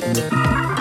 Thank you.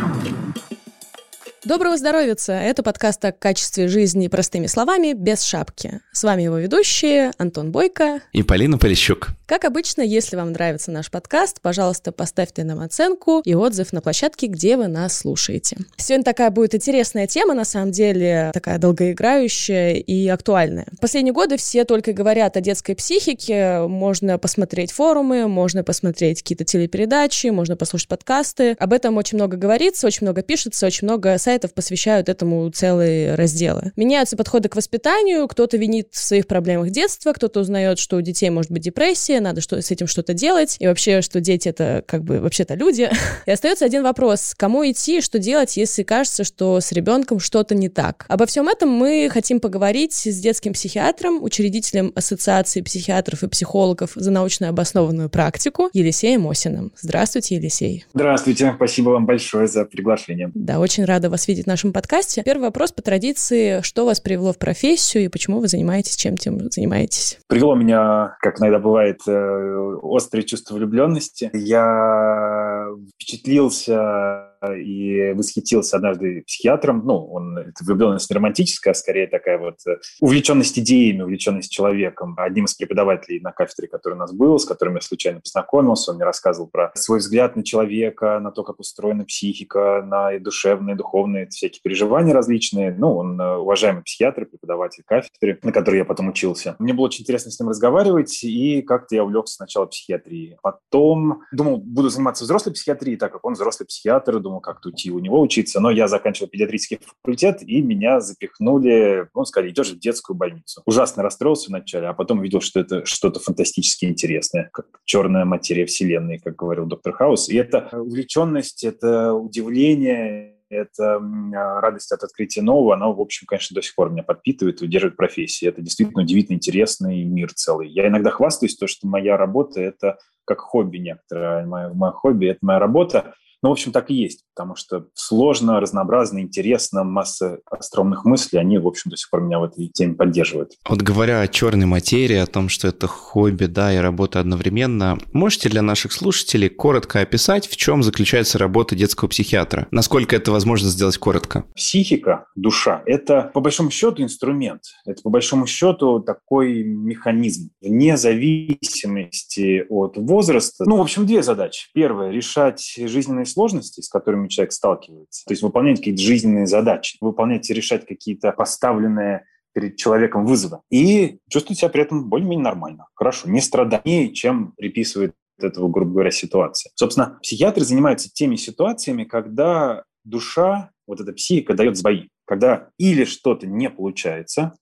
Доброго здоровья! Это подкаст о качестве жизни простыми словами, без шапки. С вами его ведущие Антон Бойко и Полина Полищук. Как обычно, если вам нравится наш подкаст, пожалуйста, поставьте нам оценку и отзыв на площадке, где вы нас слушаете. Сегодня такая будет интересная тема, на самом деле, такая долгоиграющая и актуальная. В последние годы все только говорят о детской психике. Можно посмотреть форумы, можно посмотреть какие-то телепередачи, можно послушать подкасты. Об этом очень много говорится, очень много пишется, очень много сайтов сайтов посвящают этому целые разделы. Меняются подходы к воспитанию, кто-то винит в своих проблемах детства, кто-то узнает, что у детей может быть депрессия, надо что с этим что-то делать, и вообще, что дети это как бы вообще-то люди. И остается один вопрос, кому идти, что делать, если кажется, что с ребенком что-то не так. Обо всем этом мы хотим поговорить с детским психиатром, учредителем Ассоциации психиатров и психологов за научно обоснованную практику Елисеем Осиным. Здравствуйте, Елисей. Здравствуйте, спасибо вам большое за приглашение. Да, очень рада вас видеть в нашем подкасте. Первый вопрос по традиции. Что вас привело в профессию и почему вы занимаетесь, чем тем занимаетесь? Привело меня, как иногда бывает, э, острое чувство влюбленности. Я впечатлился и восхитился однажды психиатром. Ну, он, это влюбленность не романтическая, а скорее такая вот э, увлеченность идеями, увлеченность человеком. Одним из преподавателей на кафедре, который у нас был, с которым я случайно познакомился, он мне рассказывал про свой взгляд на человека, на то, как устроена психика, на душевные, духовные всякие переживания различные. Ну, он э, уважаемый психиатр, преподаватель кафедры, на которой я потом учился. Мне было очень интересно с ним разговаривать, и как-то я увлекся сначала психиатрией. Потом думал, буду заниматься взрослой психиатрией, так как он взрослый психиатр, думал, как-то уйти у него учиться, но я заканчивал педиатрический факультет, и меня запихнули, ну, сказали, идешь в детскую больницу. Ужасно расстроился вначале, а потом увидел, что это что-то фантастически интересное, как черная материя вселенной, как говорил доктор Хаус. И это увлеченность, это удивление, это радость от открытия нового, она, в общем, конечно, до сих пор меня подпитывает и удерживает профессии. Это действительно удивительно интересный мир целый. Я иногда хвастаюсь, то, что моя работа – это как хобби некоторое. Мое, мое хобби – это моя работа. Ну, в общем, так и есть, потому что сложно, разнообразно, интересно, масса остромных мыслей, они, в общем, до сих пор меня в этой теме поддерживают. Вот говоря о черной материи, о том, что это хобби, да, и работа одновременно, можете для наших слушателей коротко описать, в чем заключается работа детского психиатра? Насколько это возможно сделать коротко? Психика, душа – это, по большому счету, инструмент. Это, по большому счету, такой механизм. Вне зависимости от возраста. Ну, в общем, две задачи. Первое – решать жизненные сложности, с которыми человек сталкивается, то есть выполнять какие-то жизненные задачи, выполнять и решать какие-то поставленные перед человеком вызовы. И чувствовать себя при этом более-менее нормально, хорошо, не страданнее, чем приписывает этого, грубо говоря, ситуация. Собственно, психиатры занимаются теми ситуациями, когда душа, вот эта психика дает сбои, когда или что-то не получается,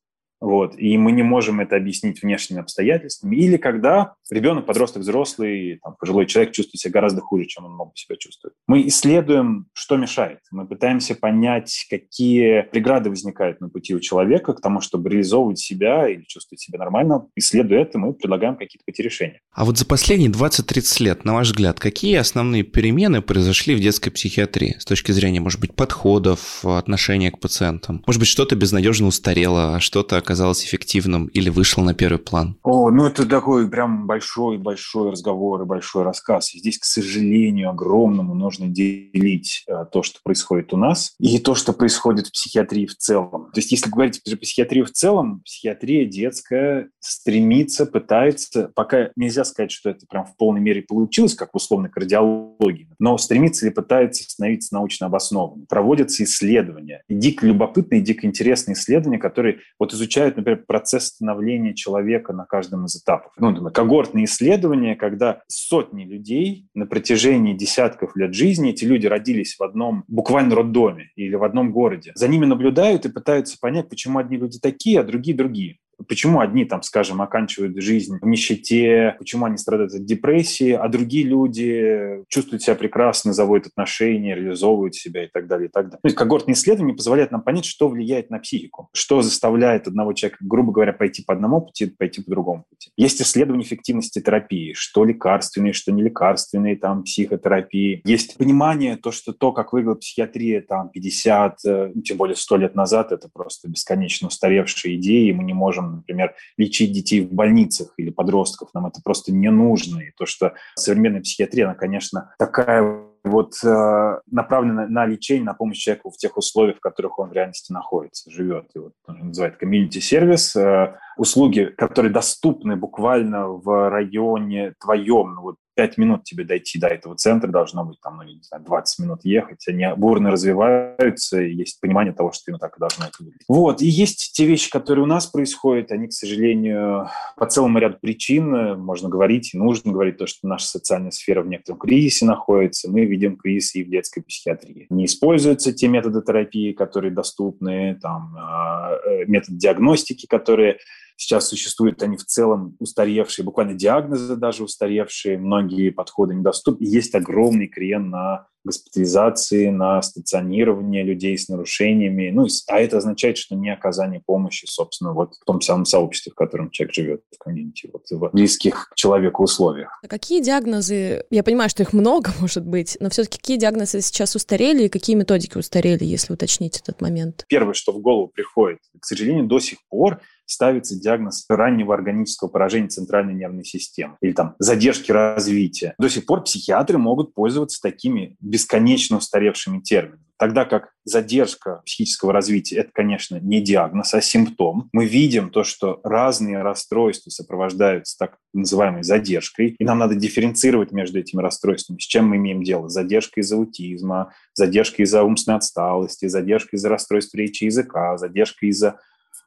вот, и мы не можем это объяснить внешними обстоятельствами. Или когда ребенок, подросток, взрослый, там, пожилой человек чувствует себя гораздо хуже, чем он мог бы себя чувствовать. Мы исследуем, что мешает. Мы пытаемся понять, какие преграды возникают на пути у человека к тому, чтобы реализовывать себя или чувствовать себя нормально. Исследуя это, мы предлагаем какие-то пути решения. А вот за последние 20-30 лет, на ваш взгляд, какие основные перемены произошли в детской психиатрии с точки зрения, может быть, подходов, отношения к пациентам? Может быть, что-то безнадежно устарело, а что-то оказалось эффективным или вышло на первый план? О, ну это такой прям большой-большой разговор и большой рассказ. И здесь, к сожалению, огромному нужно делить а, то, что происходит у нас, и то, что происходит в психиатрии в целом. То есть если говорить про психиатрию в целом, психиатрия детская стремится, пытается, пока нельзя сказать, что это прям в полной мере получилось, как в условной кардиологии, но стремится или пытается становиться научно обоснованным. Проводятся исследования, дико любопытные, дико интересные исследования, которые вот изучают изучают, например, процесс становления человека на каждом из этапов. Ну, например, когортные исследования, когда сотни людей на протяжении десятков лет жизни, эти люди родились в одном буквально роддоме или в одном городе, за ними наблюдают и пытаются понять, почему одни люди такие, а другие другие. Почему одни, там, скажем, оканчивают жизнь в нищете, почему они страдают от депрессии, а другие люди чувствуют себя прекрасно, заводят отношения, реализовывают себя и так далее, и так далее. То есть когортные исследования позволяют нам понять, что влияет на психику, что заставляет одного человека, грубо говоря, пойти по одному пути, пойти по другому пути. Есть исследования эффективности терапии, что лекарственные, что не лекарственные, там, психотерапии. Есть понимание, то, что то, как выглядела психиатрия там 50, э, тем более 100 лет назад, это просто бесконечно устаревшие идеи, и мы не можем например, лечить детей в больницах или подростков. Нам это просто не нужно. И то, что современная психиатрия, она, конечно, такая вот э, направлена на лечение, на помощь человеку в тех условиях, в которых он в реальности находится, живет. И вот он комьюнити-сервис. Э, услуги, которые доступны буквально в районе твоем, ну, вот 5 минут тебе дойти до этого центра, должно быть там, ну, не знаю, 20 минут ехать. Они бурно развиваются, и есть понимание того, что именно так и должно это выглядеть. Вот, и есть те вещи, которые у нас происходят, они, к сожалению, по целому ряду причин, э, можно говорить, и нужно говорить, то, что наша социальная сфера в некотором кризисе находится, мы видим кризис и в детской психиатрии. Не используются те методы терапии, которые доступны, там, а, э, методы диагностики, которые сейчас существуют, они в целом устаревшие, буквально диагнозы даже устаревшие, многие подходы недоступны. Есть огромный крен на госпитализации, на стационирование людей с нарушениями. Ну, а это означает, что не оказание помощи, собственно, вот в том самом сообществе, в котором человек живет, в комьюнити, вот в близких к человеку условиях. А какие диагнозы, я понимаю, что их много, может быть, но все-таки какие диагнозы сейчас устарели и какие методики устарели, если уточнить этот момент? Первое, что в голову приходит, к сожалению, до сих пор ставится диагноз раннего органического поражения центральной нервной системы или там задержки развития. До сих пор психиатры могут пользоваться такими бесконечно устаревшими терминами. Тогда как задержка психического развития – это, конечно, не диагноз, а симптом. Мы видим то, что разные расстройства сопровождаются так называемой задержкой, и нам надо дифференцировать между этими расстройствами. С чем мы имеем дело? Задержка из-за аутизма, задержка из-за умственной отсталости, задержка из-за расстройств речи языка, задержка из-за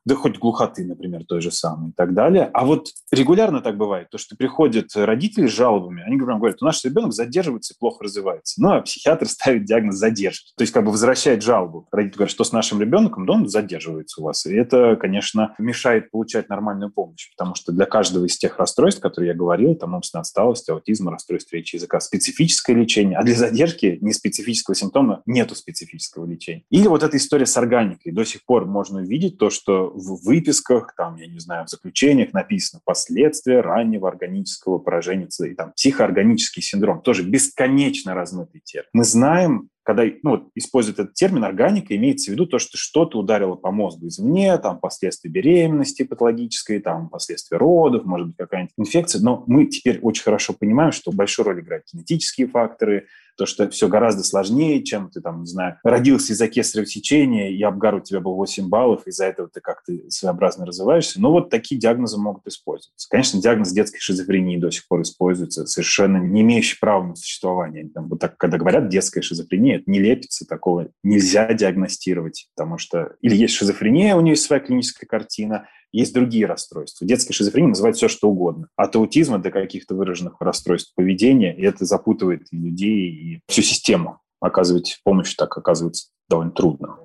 да хоть глухоты, например, той же самой и так далее. А вот регулярно так бывает, то, что приходят родители с жалобами, они говорят, у нас ребенок задерживается и плохо развивается. Ну, а психиатр ставит диагноз задержки, то есть как бы возвращает жалобу. Родитель говорит, что с нашим ребенком, да он задерживается у вас. И это, конечно, мешает получать нормальную помощь, потому что для каждого из тех расстройств, которые я говорил, там умственная отсталость, аутизм, расстройство речи языка, специфическое лечение, а для задержки не специфического симптома нету специфического лечения. Или вот эта история с органикой. До сих пор можно увидеть то, что в выписках, там, я не знаю, в заключениях написано последствия раннего органического поражения и там психоорганический синдром. Тоже бесконечно размытый термин. Мы знаем, когда ну, вот, используют этот термин органика, имеется в виду то, что что-то ударило по мозгу извне, там последствия беременности патологической, там последствия родов, может быть какая-нибудь инфекция. Но мы теперь очень хорошо понимаем, что большую роль играют генетические факторы, то, что все гораздо сложнее, чем ты там, не знаю, родился из-за кесарево сечения, и Абгар у тебя был 8 баллов, из-за этого ты как-то своеобразно развиваешься. Но вот такие диагнозы могут использоваться. Конечно, диагноз детской шизофрении до сих пор используется, совершенно не имеющий права на существование. Там, вот так, когда говорят детская шизофрения, это не лепится, такого нельзя диагностировать, потому что или есть шизофрения, у нее есть своя клиническая картина, есть другие расстройства. Детская шизофрения называют все, что угодно. От аутизма до каких-то выраженных расстройств поведения. И это запутывает и людей, и всю систему. Оказывать помощь так оказывается довольно трудно.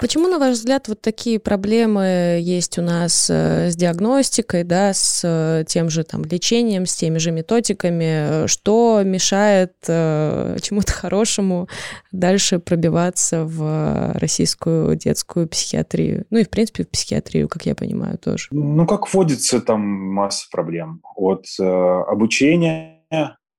Почему, на ваш взгляд, вот такие проблемы есть у нас э, с диагностикой, да, с э, тем же там лечением, с теми же методиками? Что мешает э, чему-то хорошему дальше пробиваться в российскую детскую психиатрию? Ну и, в принципе, в психиатрию, как я понимаю, тоже. Ну, как вводится, там масса проблем. От э, обучения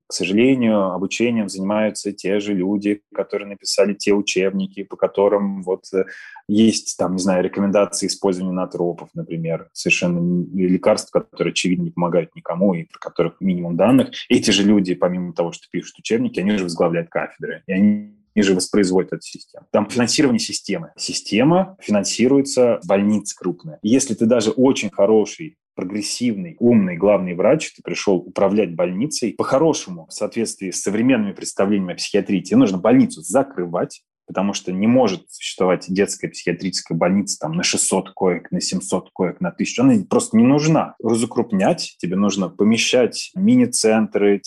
к сожалению, обучением занимаются те же люди, которые написали те учебники, по которым вот э, есть, там, не знаю, рекомендации использования натропов, например, совершенно лекарств, которые, очевидно, не помогают никому и про которых минимум данных. Эти же люди, помимо того, что пишут учебники, они же возглавляют кафедры. И они они же воспроизводят эту систему. Там финансирование системы. Система финансируется больниц крупная. если ты даже очень хороший прогрессивный, умный главный врач, ты пришел управлять больницей, по-хорошему, в соответствии с современными представлениями о психиатрии, тебе нужно больницу закрывать, потому что не может существовать детская психиатрическая больница там на 600 коек, на 700 коек, на 1000. Она просто не нужна. Разукрупнять, тебе нужно помещать мини-центры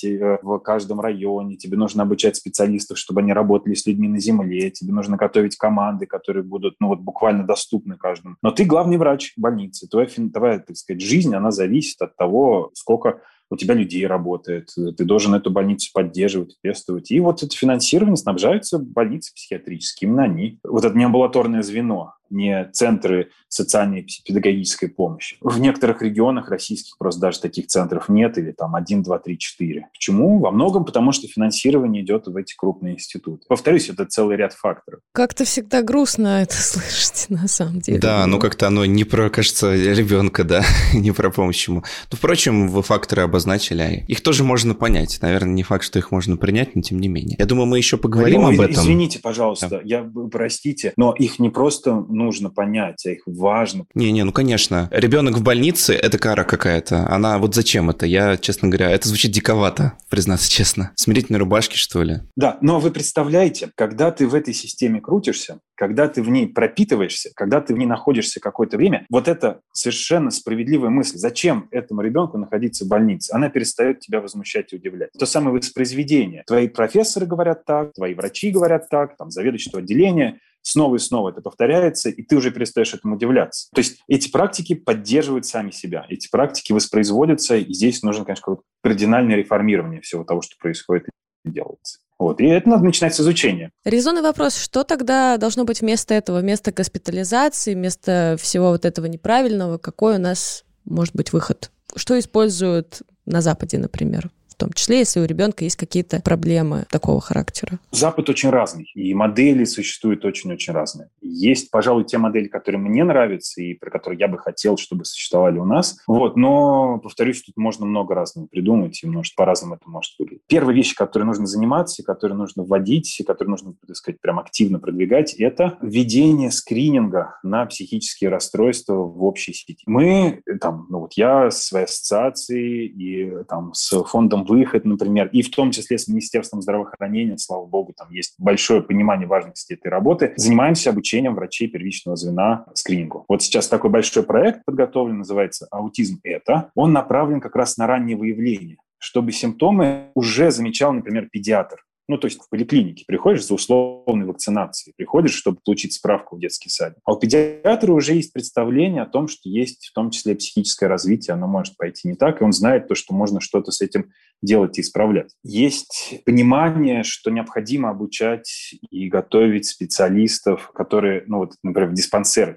в каждом районе, тебе нужно обучать специалистов, чтобы они работали с людьми на земле, тебе нужно готовить команды, которые будут ну, вот, буквально доступны каждому. Но ты главный врач больницы, твоя, твоя так сказать, жизнь, она зависит от того, сколько у тебя людей работает, ты должен эту больницу поддерживать, пестовать. И вот это финансирование снабжаются больницы психиатрические, именно они. Вот это неамбулаторное звено, не центры социальной педагогической помощи. В некоторых регионах российских просто даже таких центров нет, или там 1, 2, 3, 4. Почему? Во многом потому, что финансирование идет в эти крупные институты. Повторюсь, это целый ряд факторов. Как-то всегда грустно это слышать, на самом деле. Да, ну как-то оно не про, кажется, ребенка, да, не про помощь ему. Ну, впрочем, вы факторы обозначили. Их тоже можно понять. Наверное, не факт, что их можно принять, но тем не менее. Я думаю, мы еще поговорим Ой, об этом. Извините, пожалуйста, да. я простите, но их не просто нужно понять, а их важно. Не-не, ну конечно. Ребенок в больнице – это кара какая-то. Она вот зачем это? Я, честно говоря, это звучит диковато, признаться честно. Смирительные рубашки, что ли? Да, но вы представляете, когда ты в этой системе крутишься, когда ты в ней пропитываешься, когда ты в ней находишься какое-то время, вот это совершенно справедливая мысль. Зачем этому ребенку находиться в больнице? Она перестает тебя возмущать и удивлять. То самое воспроизведение. Твои профессоры говорят так, твои врачи говорят так, там, заведующий отделения снова и снова это повторяется, и ты уже перестаешь этому удивляться. То есть эти практики поддерживают сами себя, эти практики воспроизводятся, и здесь нужно, конечно, кардинальное реформирование всего того, что происходит и делается. Вот. И это надо начинать с изучения. Резонный вопрос, что тогда должно быть вместо этого, вместо госпитализации, вместо всего вот этого неправильного, какой у нас может быть выход? Что используют на Западе, например? Том числе, если у ребенка есть какие-то проблемы такого характера? Запад очень разный, и модели существуют очень-очень разные. Есть, пожалуй, те модели, которые мне нравятся и про которые я бы хотел, чтобы существовали у нас. Вот, но, повторюсь, тут можно много разного придумать, и может по-разному это может выглядеть. Первая вещь, которой нужно заниматься, которую нужно вводить, которую нужно, так сказать, прям активно продвигать, это введение скрининга на психические расстройства в общей сети. Мы, там, ну вот я с своей ассоциацией и там с фондом выход, например, и в том числе с Министерством здравоохранения, слава богу, там есть большое понимание важности этой работы, занимаемся обучением врачей первичного звена скринингу. Вот сейчас такой большой проект подготовлен, называется «Аутизм – это». Он направлен как раз на раннее выявление чтобы симптомы уже замечал, например, педиатр. Ну, то есть в поликлинике приходишь за условной вакцинацией, приходишь, чтобы получить справку в детский сад. А у педиатра уже есть представление о том, что есть в том числе психическое развитие, оно может пойти не так, и он знает то, что можно что-то с этим делать и исправлять. Есть понимание, что необходимо обучать и готовить специалистов, которые, ну вот, например, в диспансерах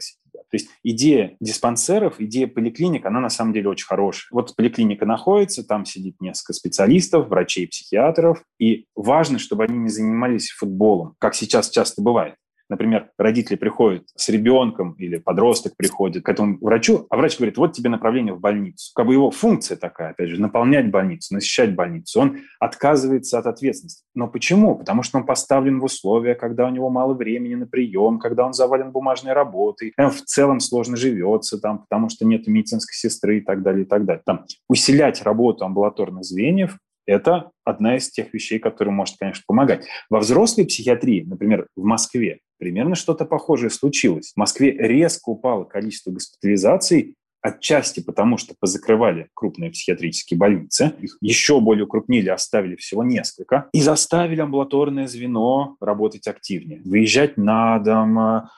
то есть идея диспансеров, идея поликлиник, она на самом деле очень хорошая. Вот поликлиника находится, там сидит несколько специалистов, врачей, психиатров, и важно, чтобы они не занимались футболом, как сейчас часто бывает. Например, родители приходят с ребенком или подросток приходит к этому врачу, а врач говорит, вот тебе направление в больницу. Как бы его функция такая, опять же, наполнять больницу, насыщать больницу. Он отказывается от ответственности. Но почему? Потому что он поставлен в условия, когда у него мало времени на прием, когда он завален бумажной работой, в целом сложно живется, там, потому что нет медицинской сестры и так далее, и так далее. Там, усилять работу амбулаторных звеньев это одна из тех вещей, которая может, конечно, помогать. Во взрослой психиатрии, например, в Москве, примерно что-то похожее случилось. В Москве резко упало количество госпитализаций, отчасти потому, что позакрывали крупные психиатрические больницы, их еще более укрупнили, оставили всего несколько, и заставили амбулаторное звено работать активнее, выезжать на дом, а,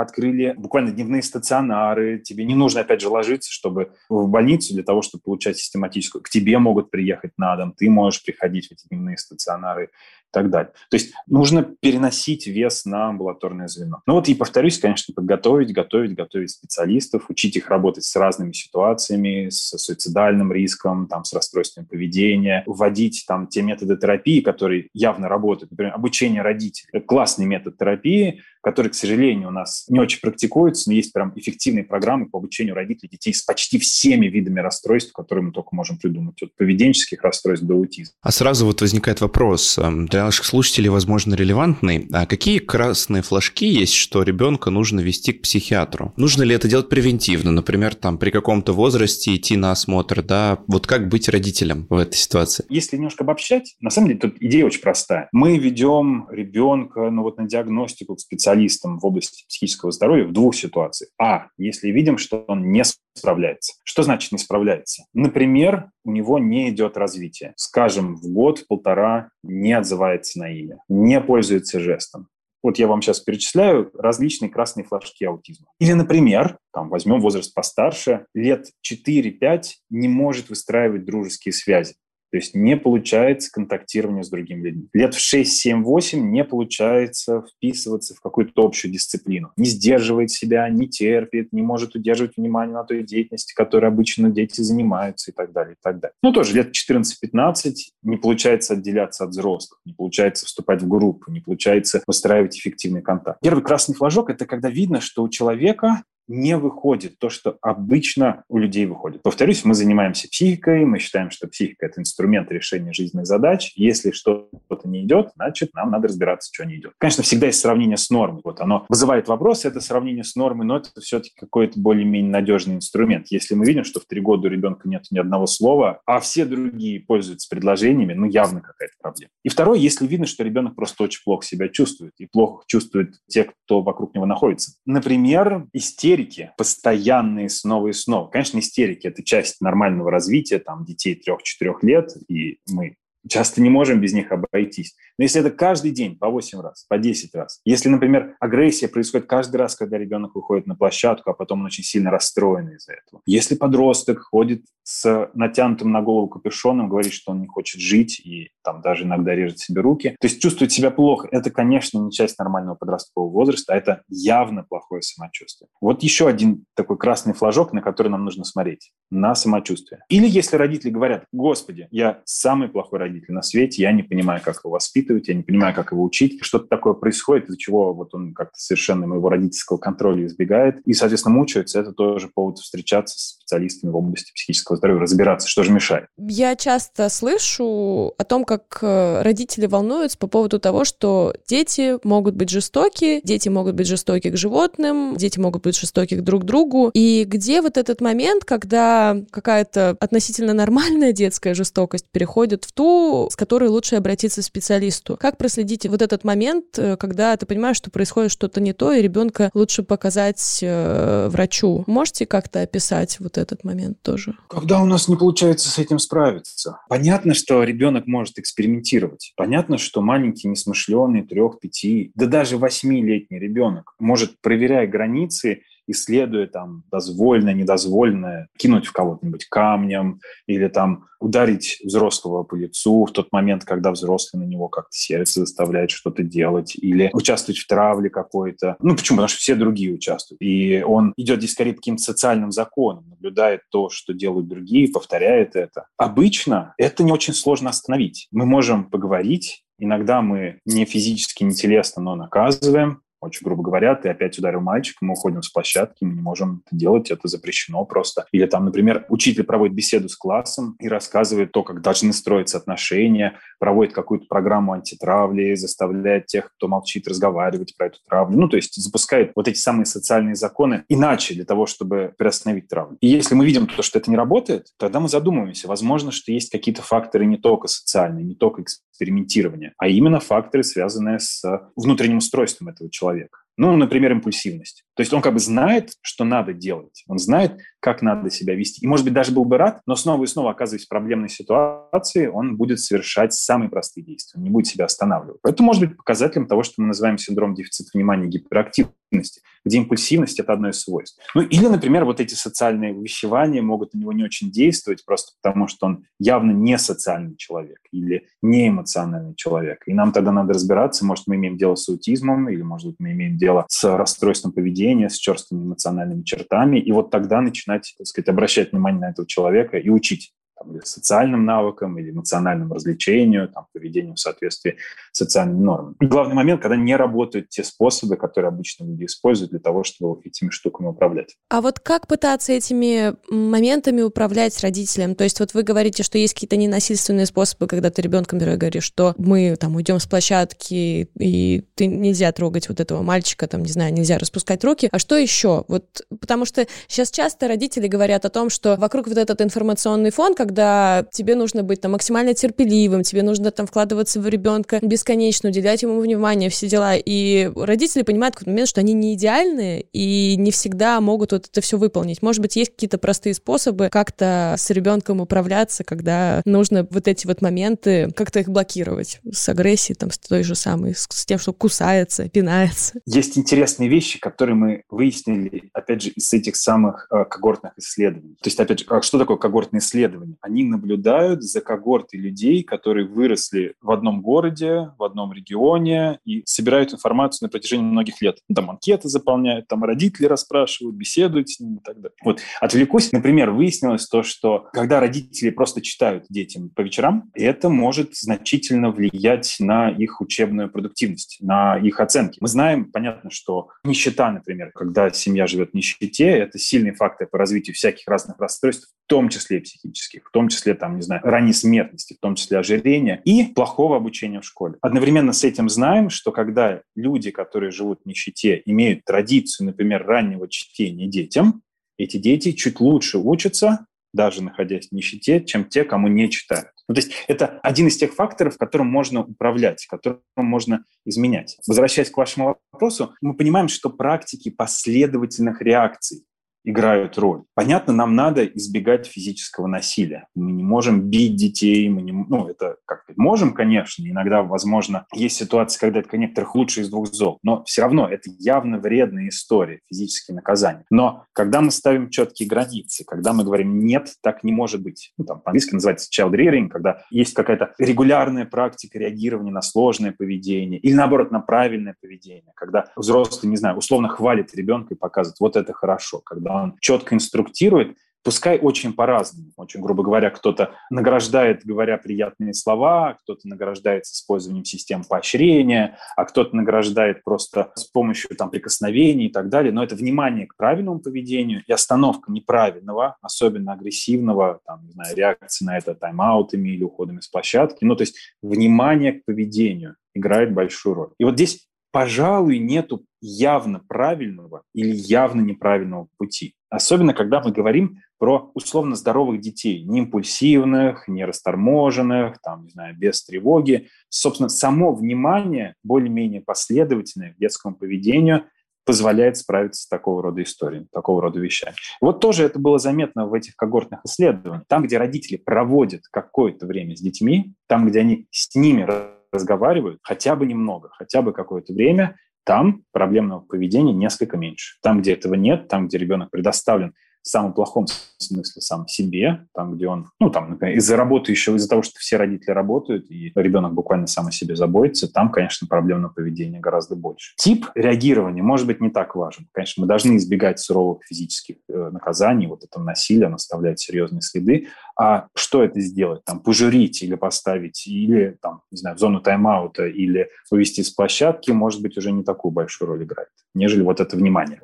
открыли буквально дневные стационары. Тебе не нужно, опять же, ложиться, чтобы в больницу для того, чтобы получать систематическую. К тебе могут приехать на дом, ты можешь приходить в эти дневные стационары и так далее. То есть нужно переносить вес на амбулаторное звено. Ну вот и повторюсь, конечно, подготовить, готовить, готовить специалистов, учить их работать с разными ситуациями, с суицидальным риском, там, с расстройством поведения, вводить там те методы терапии, которые явно работают. Например, обучение родителей. Это классный метод терапии, который, к сожалению, у нас не очень практикуется, но есть прям эффективные программы по обучению родителей детей с почти всеми видами расстройств, которые мы только можем придумать, от поведенческих расстройств до аутизма. А сразу вот возникает вопрос, эм, для наших слушателей, возможно, релевантный. А какие красные флажки есть, что ребенка нужно вести к психиатру? Нужно ли это делать превентивно? Например, там при каком-то возрасте идти на осмотр, да? Вот как быть родителем в этой ситуации? Если немножко обобщать, на самом деле тут идея очень простая. Мы ведем ребенка ну, вот на диагностику к специалисту специалистом в области психического здоровья в двух ситуациях. А, если видим, что он не справляется. Что значит не справляется? Например, у него не идет развитие. Скажем, в год, полтора не отзывается на имя, не пользуется жестом. Вот я вам сейчас перечисляю различные красные флажки аутизма. Или, например, там, возьмем возраст постарше, лет 4-5 не может выстраивать дружеские связи То есть не получается контактирование с другими людьми. Лет в 6, 7, 8 не получается вписываться в какую-то общую дисциплину. Не сдерживает себя, не терпит, не может удерживать внимание на той деятельности, которой обычно дети занимаются и так далее, и так далее. Ну, тоже лет 14-15 не получается отделяться от взрослых, не получается вступать в группу, не получается выстраивать эффективный контакт. Первый красный флажок – это когда видно, что у человека не выходит то, что обычно у людей выходит. Повторюсь, мы занимаемся психикой, мы считаем, что психика – это инструмент решения жизненных задач. Если что-то не идет, значит, нам надо разбираться, что не идет. Конечно, всегда есть сравнение с нормой. Вот оно вызывает вопрос, это сравнение с нормой, но это все-таки какой-то более-менее надежный инструмент. Если мы видим, что в три года у ребенка нет ни одного слова, а все другие пользуются предложениями, ну, явно какая-то проблема. И второе, если видно, что ребенок просто очень плохо себя чувствует, и плохо чувствует те, кто вокруг него находится. Например, истерия истерики, постоянные снова и снова. Конечно, истерики – это часть нормального развития там, детей трех-четырех лет, и мы часто не можем без них обойтись. Но если это каждый день по 8 раз, по 10 раз, если, например, агрессия происходит каждый раз, когда ребенок выходит на площадку, а потом он очень сильно расстроен из-за этого. Если подросток ходит с натянутым на голову капюшоном, говорит, что он не хочет жить и там даже иногда режет себе руки, то есть чувствует себя плохо, это, конечно, не часть нормального подросткового возраста, а это явно плохое самочувствие. Вот еще один такой красный флажок, на который нам нужно смотреть, на самочувствие. Или если родители говорят, господи, я самый плохой родитель на свете, я не понимаю, как его воспитывать, я не понимаю, как его учить, что-то такое происходит, из-за чего вот он как-то совершенно моего родительского контроля избегает, и, соответственно, мучается, это тоже повод встречаться с специалистами в области психического здоровья, разбираться, что же мешает. Я часто слышу о том, как э, родители волнуются по поводу того, что дети могут быть жестоки, дети могут быть жестоки к животным, дети могут быть жестоки к друг другу. И где вот этот момент, когда какая-то относительно нормальная детская жестокость переходит в ту, с которой лучше обратиться к специалисту? Как проследить вот этот момент, э, когда ты понимаешь, что происходит что-то не то, и ребенка лучше показать э, врачу? Можете как-то описать вот этот момент тоже? Когда у нас не получается с этим справиться. Понятно, что ребенок может экспериментировать. Понятно, что маленький, несмышленый, трех, пяти, да даже восьмилетний ребенок может, проверяя границы, исследуя там дозвольное, недозвольное, кинуть в кого-нибудь камнем или там ударить взрослого по лицу в тот момент, когда взрослый на него как-то сердце заставляет что-то делать, или участвовать в травле какой-то. Ну, почему? Потому что все другие участвуют. И он идет здесь скорее каким-то социальным законам, наблюдает то, что делают другие, повторяет это. Обычно это не очень сложно остановить. Мы можем поговорить, Иногда мы не физически, не телесно, но наказываем очень грубо говоря, ты опять ударил мальчика, мы уходим с площадки, мы не можем это делать, это запрещено просто. Или там, например, учитель проводит беседу с классом и рассказывает то, как должны строиться отношения, проводит какую-то программу антитравли, заставляет тех, кто молчит, разговаривать про эту травлю. Ну, то есть запускает вот эти самые социальные законы иначе для того, чтобы приостановить травлю. И если мы видим то, что это не работает, тогда мы задумываемся, возможно, что есть какие-то факторы не только социальные, не только экспериментирования, а именно факторы, связанные с внутренним устройством этого человека. Ну, например, импульсивность. То есть он как бы знает, что надо делать, он знает, как надо себя вести. И, может быть, даже был бы рад, но снова и снова, оказываясь в проблемной ситуации, он будет совершать самые простые действия, он не будет себя останавливать. Это может быть показателем того, что мы называем синдром дефицита внимания и гиперактивности, где импульсивность – это одно из свойств. Ну, или, например, вот эти социальные увещевания могут на него не очень действовать, просто потому что он явно не социальный человек или не эмоциональный человек. И нам тогда надо разбираться, может, мы имеем дело с аутизмом, или, может быть, мы имеем дело с расстройством поведения, с черствыми эмоциональными чертами, и вот тогда начинать, так сказать, обращать внимание на этого человека и учить там, или социальным навыкам, или эмоциональному развлечению, там, поведению в соответствии с социальными нормами. Главный момент, когда не работают те способы, которые обычно люди используют для того, чтобы этими штуками управлять. А вот как пытаться этими моментами управлять родителям? То есть вот вы говорите, что есть какие-то ненасильственные способы, когда ты ребенком говоришь, что мы там уйдем с площадки, и ты нельзя трогать вот этого мальчика, там, не знаю, нельзя распускать руки. А что еще? Вот потому что сейчас часто родители говорят о том, что вокруг вот этот информационный фон, как когда тебе нужно быть там максимально терпеливым, тебе нужно там вкладываться в ребенка бесконечно, уделять ему внимание, все дела. И родители понимают в какой-то момент, что они не идеальны и не всегда могут вот это все выполнить. Может быть, есть какие-то простые способы как-то с ребенком управляться, когда нужно вот эти вот моменты как-то их блокировать с агрессией, там, с той же самой, с, с тем, что кусается, пинается. Есть интересные вещи, которые мы выяснили, опять же, из этих самых э, когортных исследований. То есть, опять же, а что такое когортное исследование? Они наблюдают за когортой людей, которые выросли в одном городе, в одном регионе и собирают информацию на протяжении многих лет. Там анкеты заполняют, там родители расспрашивают, беседуют с ними и так далее. Вот. Отвлекусь, например, выяснилось то, что когда родители просто читают детям по вечерам, это может значительно влиять на их учебную продуктивность, на их оценки. Мы знаем, понятно, что нищета, например, когда семья живет в нищете, это сильный фактор по развитию всяких разных расстройств, в том числе психических, в том числе, там, не знаю, ранней смертности, в том числе ожирения и плохого обучения в школе. Одновременно с этим знаем, что когда люди, которые живут в нищете, имеют традицию, например, раннего чтения детям, эти дети чуть лучше учатся, даже находясь в нищете, чем те, кому не читают. Ну, то есть это один из тех факторов, которым можно управлять, которым можно изменять. Возвращаясь к вашему вопросу, мы понимаем, что практики последовательных реакций играют роль. Понятно, нам надо избегать физического насилия. Мы не можем бить детей, мы не, ну, это как можем, конечно, иногда, возможно, есть ситуации, когда это некоторых лучше из двух зол, но все равно это явно вредная история, физические наказания. Но когда мы ставим четкие границы, когда мы говорим «нет, так не может быть», ну, там по-английски называется child rearing, когда есть какая-то регулярная практика реагирования на сложное поведение или, наоборот, на правильное поведение, когда взрослый, не знаю, условно хвалит ребенка и показывает «вот это хорошо», когда он четко инструктирует, пускай очень по-разному. Очень, грубо говоря, кто-то награждает, говоря приятные слова, кто-то награждает с использованием систем поощрения, а кто-то награждает просто с помощью там, прикосновений и так далее. Но это внимание к правильному поведению и остановка неправильного, особенно агрессивного, там, не знаю, реакции на это тайм-аутами или уходами с площадки. Ну, то есть внимание к поведению играет большую роль. И вот здесь пожалуй, нету явно правильного или явно неправильного пути. Особенно, когда мы говорим про условно здоровых детей, не импульсивных, не расторможенных, там, не знаю, без тревоги. Собственно, само внимание, более-менее последовательное к детскому поведению, позволяет справиться с такого рода историями, такого рода вещами. Вот тоже это было заметно в этих когортных исследованиях. Там, где родители проводят какое-то время с детьми, там, где они с ними разговаривают хотя бы немного, хотя бы какое-то время, там проблемного поведения несколько меньше. Там, где этого нет, там, где ребенок предоставлен в самом плохом смысле сам себе, там, где он, ну, там, например, из-за работы еще, из-за того, что все родители работают, и ребенок буквально сам о себе заботится, там, конечно, проблемное поведение гораздо больше. Тип реагирования может быть не так важен. Конечно, мы должны избегать суровых физических э, наказаний, вот это насилие, оставляет серьезные следы. А что это сделать? Там, пожурить или поставить, или, там, не знаю, в зону тайм-аута, или вывести с площадки, может быть, уже не такую большую роль играет, нежели вот это внимание.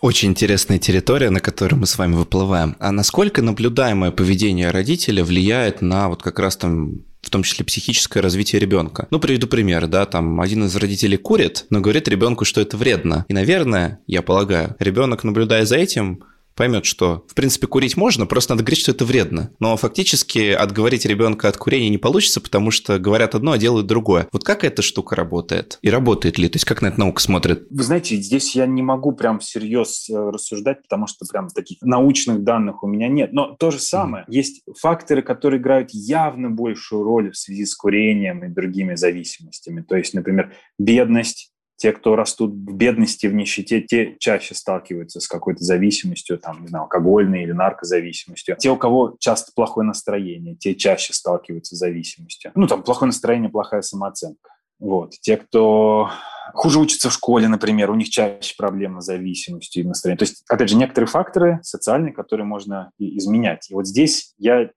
Очень интересная территория, на которую мы с вами выплываем. А насколько наблюдаемое поведение родителя влияет на вот как раз там в том числе психическое развитие ребенка. Ну, приведу пример, да, там один из родителей курит, но говорит ребенку, что это вредно. И, наверное, я полагаю, ребенок, наблюдая за этим, поймет, что, в принципе, курить можно, просто надо говорить, что это вредно. Но фактически отговорить ребенка от курения не получится, потому что говорят одно, а делают другое. Вот как эта штука работает? И работает ли? То есть как на это наука смотрит? Вы знаете, здесь я не могу прям всерьез э, рассуждать, потому что прям таких научных данных у меня нет. Но то же самое. Mm. Есть факторы, которые играют явно большую роль в связи с курением и другими зависимостями. То есть, например, бедность, те, кто растут в бедности, в нищете, те чаще сталкиваются с какой-то зависимостью, там, не знаю, алкогольной или наркозависимостью. Те, у кого часто плохое настроение, те чаще сталкиваются с зависимостью. Ну, там, плохое настроение, плохая самооценка. Вот. Те, кто хуже учатся в школе, например, у них чаще проблемы с зависимостью и настроением. То есть, опять же, некоторые факторы социальные, которые можно изменять. И вот здесь я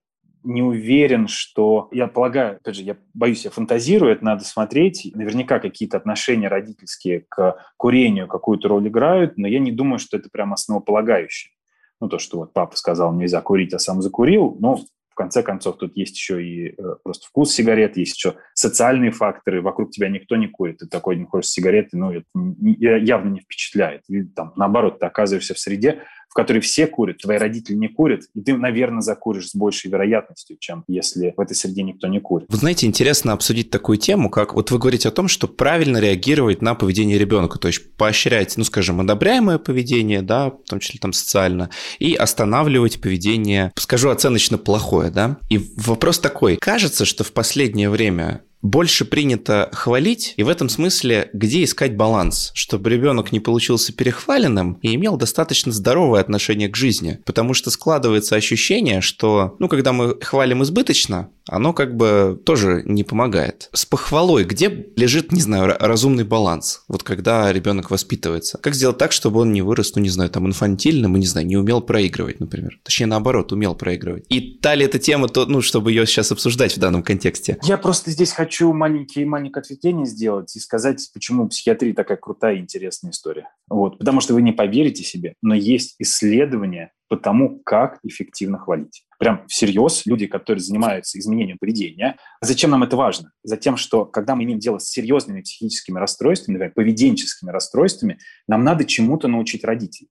не уверен, что... Я полагаю, опять же, я боюсь, я фантазирую, это надо смотреть. Наверняка какие-то отношения родительские к курению какую-то роль играют, но я не думаю, что это прям основополагающее. Ну, то, что вот папа сказал, нельзя курить, а сам закурил, ну, в конце концов, тут есть еще и э, просто вкус сигарет, есть еще социальные факторы. Вокруг тебя никто не курит. Ты такой не хочешь сигареты, ну, это явно не впечатляет. И, там, наоборот, ты оказываешься в среде, в которой все курят, твои родители не курят, и ты, наверное, закуришь с большей вероятностью, чем если в этой среде никто не курит. Вы знаете, интересно обсудить такую тему, как вот вы говорите о том, что правильно реагировать на поведение ребенка, то есть поощрять, ну, скажем, одобряемое поведение, да, в том числе там социально, и останавливать поведение, скажу оценочно плохое, да. И вопрос такой, кажется, что в последнее время больше принято хвалить, и в этом смысле где искать баланс, чтобы ребенок не получился перехваленным и имел достаточно здоровое отношение к жизни. Потому что складывается ощущение, что, ну, когда мы хвалим избыточно, оно как бы тоже не помогает. С похвалой где лежит, не знаю, разумный баланс? Вот когда ребенок воспитывается. Как сделать так, чтобы он не вырос, ну, не знаю, там, инфантильным и, не знаю, не умел проигрывать, например. Точнее, наоборот, умел проигрывать. И та ли эта тема, то, ну, чтобы ее сейчас обсуждать в данном контексте? Я просто здесь хочу маленькие маленькое ответвление сделать и сказать, почему психиатрия такая крутая и интересная история. Вот. Потому что вы не поверите себе, но есть исследования по тому, как эффективно хвалить. Прям всерьез люди, которые занимаются изменением поведения. Зачем нам это важно? Затем, что когда мы имеем дело с серьезными психическими расстройствами, например, поведенческими расстройствами, нам надо чему-то научить родителей.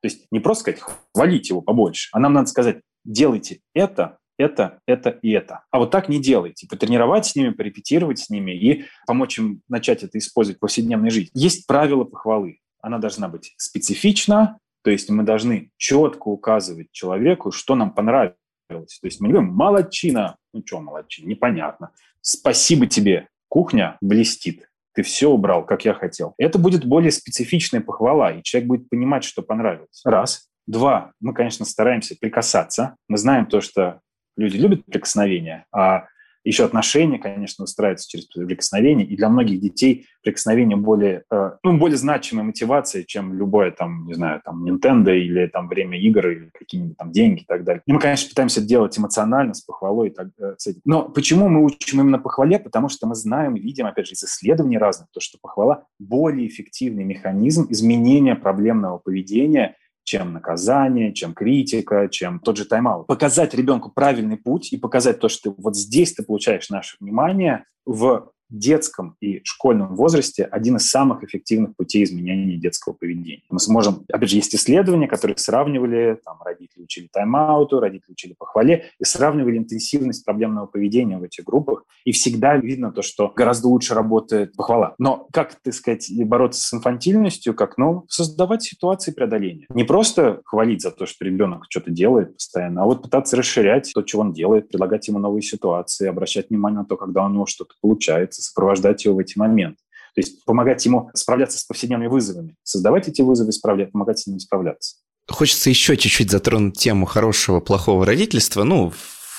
То есть не просто сказать «хвалите его побольше», а нам надо сказать «делайте это, это, это и это. А вот так не делайте. Потренировать с ними, порепетировать с ними и помочь им начать это использовать в повседневной жизни. Есть правило похвалы. Она должна быть специфична, то есть мы должны четко указывать человеку, что нам понравилось. То есть мы говорим «молодчина». Ну что молодчина? Непонятно. «Спасибо тебе. Кухня блестит. Ты все убрал, как я хотел». Это будет более специфичная похвала, и человек будет понимать, что понравилось. Раз. Два. Мы, конечно, стараемся прикасаться. Мы знаем то, что люди любят прикосновения, а еще отношения, конечно, устраиваются через прикосновение, и для многих детей прикосновение более, э, ну, более значимая мотивация, чем любое, там, не знаю, там, Nintendo или там время игр, или какие-нибудь там деньги и так далее. И мы, конечно, пытаемся делать эмоционально, с похвалой и так э, с этим. Но почему мы учим именно похвале? Потому что мы знаем видим, опять же, из исследований разных, то, что похвала более эффективный механизм изменения проблемного поведения – чем наказание, чем критика, чем тот же тайм-аут. Показать ребенку правильный путь и показать то, что вот здесь ты получаешь наше внимание в детском и школьном возрасте один из самых эффективных путей изменения детского поведения. Мы сможем, опять же, есть исследования, которые сравнивали, там, родители учили тайм-ауту, родители учили похвале, и сравнивали интенсивность проблемного поведения в этих группах, и всегда видно то, что гораздо лучше работает похвала. Но как, так сказать, бороться с инфантильностью, как, ну, создавать ситуации преодоления. Не просто хвалить за то, что ребенок что-то делает постоянно, а вот пытаться расширять то, что он делает, предлагать ему новые ситуации, обращать внимание на то, когда у него что-то получается, находиться, сопровождать его в эти моменты. То есть помогать ему справляться с повседневными вызовами, создавать эти вызовы, справлять, помогать с ними справляться. Хочется еще чуть-чуть затронуть тему хорошего, плохого родительства. Ну,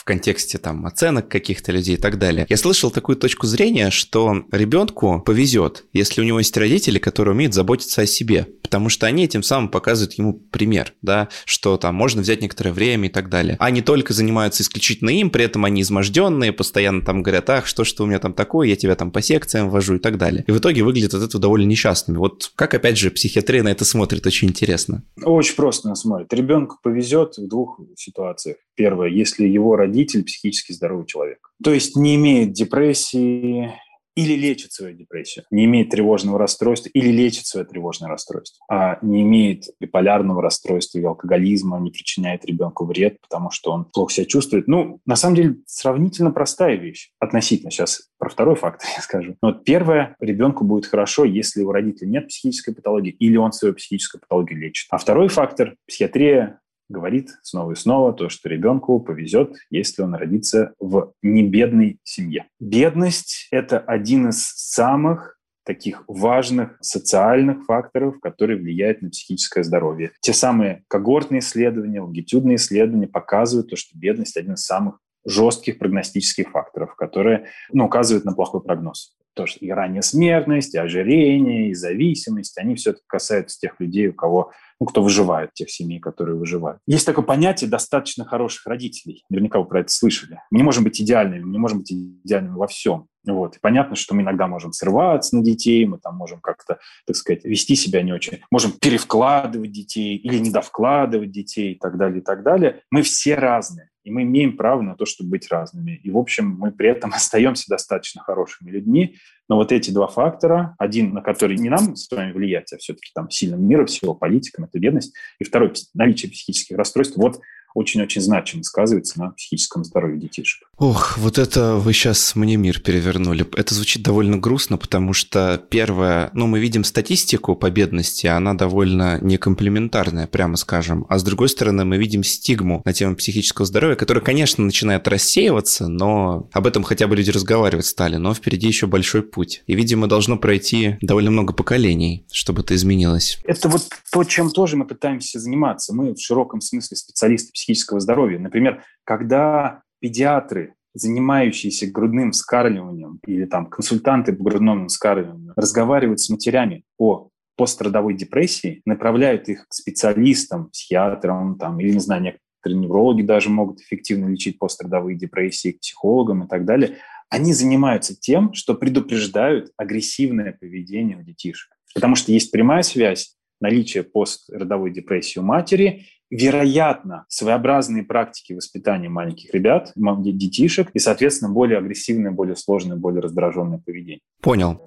контексте там оценок каких-то людей и так далее. Я слышал такую точку зрения, что ребенку повезет, если у него есть родители, которые умеют заботиться о себе, потому что они этим самым показывают ему пример, да, что там можно взять некоторое время и так далее. Не только занимаются исключительно им, при этом они изможденные, постоянно там говорят, ах, что что у меня там такое, я тебя там по секциям вожу и так далее. И в итоге выглядят от этого довольно несчастными. Вот как, опять же, психиатрия на это смотрит, очень интересно. Очень просто на смотрит. Ребенку повезет в двух ситуациях. Первое, если его родитель психически здоровый человек. То есть не имеет депрессии, или лечит свою депрессию, не имеет тревожного расстройства или лечит свое тревожное расстройство, а не имеет биполярного расстройства или алкоголизма, не причиняет ребенку вред, потому что он плохо себя чувствует. Ну, на самом деле, сравнительно простая вещь относительно. Сейчас про второй фактор я скажу. Но вот первое, ребенку будет хорошо, если у родителей нет психической патологии или он свою психическую патологию лечит. А второй фактор, психиатрия говорит снова и снова то, что ребенку повезет, если он родится в небедной семье. Бедность – это один из самых таких важных социальных факторов, которые влияют на психическое здоровье. Те самые когортные исследования, лонгитюдные исследования показывают то, что бедность – один из самых жестких прогностических факторов, которые ну, указывают на плохой прогноз. То, что и ранняя смертность, и ожирение, и зависимость, они все-таки касаются тех людей, у кого ну, кто выживает, тех семей, которые выживают. Есть такое понятие достаточно хороших родителей. Наверняка вы про это слышали. Мы не можем быть идеальными, мы не можем быть идеальными во всем. Вот. И понятно, что мы иногда можем срываться на детей, мы там можем как-то, так сказать, вести себя не очень. Можем перевкладывать детей или недовкладывать детей и так далее, и так далее. Мы все разные. И мы имеем право на то, чтобы быть разными. И, в общем, мы при этом остаемся достаточно хорошими людьми. Но вот эти два фактора, один, на который не нам с вами влиять, а все-таки там сильным мира всего, политикам, это бедность, и второй, наличие психических расстройств, вот очень-очень значимо сказывается на психическом здоровье детишек. Ох, вот это вы сейчас мне мир перевернули. Это звучит довольно грустно, потому что первое, ну, мы видим статистику по бедности, она довольно некомплементарная, прямо скажем. А с другой стороны, мы видим стигму на тему психического здоровья, которая, конечно, начинает рассеиваться, но об этом хотя бы люди разговаривать стали. Но впереди еще большой путь. И, видимо, должно пройти довольно много поколений, чтобы это изменилось. Это вот то, чем тоже мы пытаемся заниматься. Мы в широком смысле специалисты психического здоровья. Например, когда педиатры, занимающиеся грудным вскармливанием или там консультанты по грудному вскармливанию разговаривают с матерями о пострадовой депрессии, направляют их к специалистам, психиатрам там, или, не знаю, некоторые неврологи даже могут эффективно лечить пострадовые депрессии, к психологам и так далее, они занимаются тем, что предупреждают агрессивное поведение у детишек. Потому что есть прямая связь наличия постродовой депрессии у матери вероятно, своеобразные практики воспитания маленьких ребят, детишек, и, соответственно, более агрессивное, более сложное, более раздраженное поведение. Понял.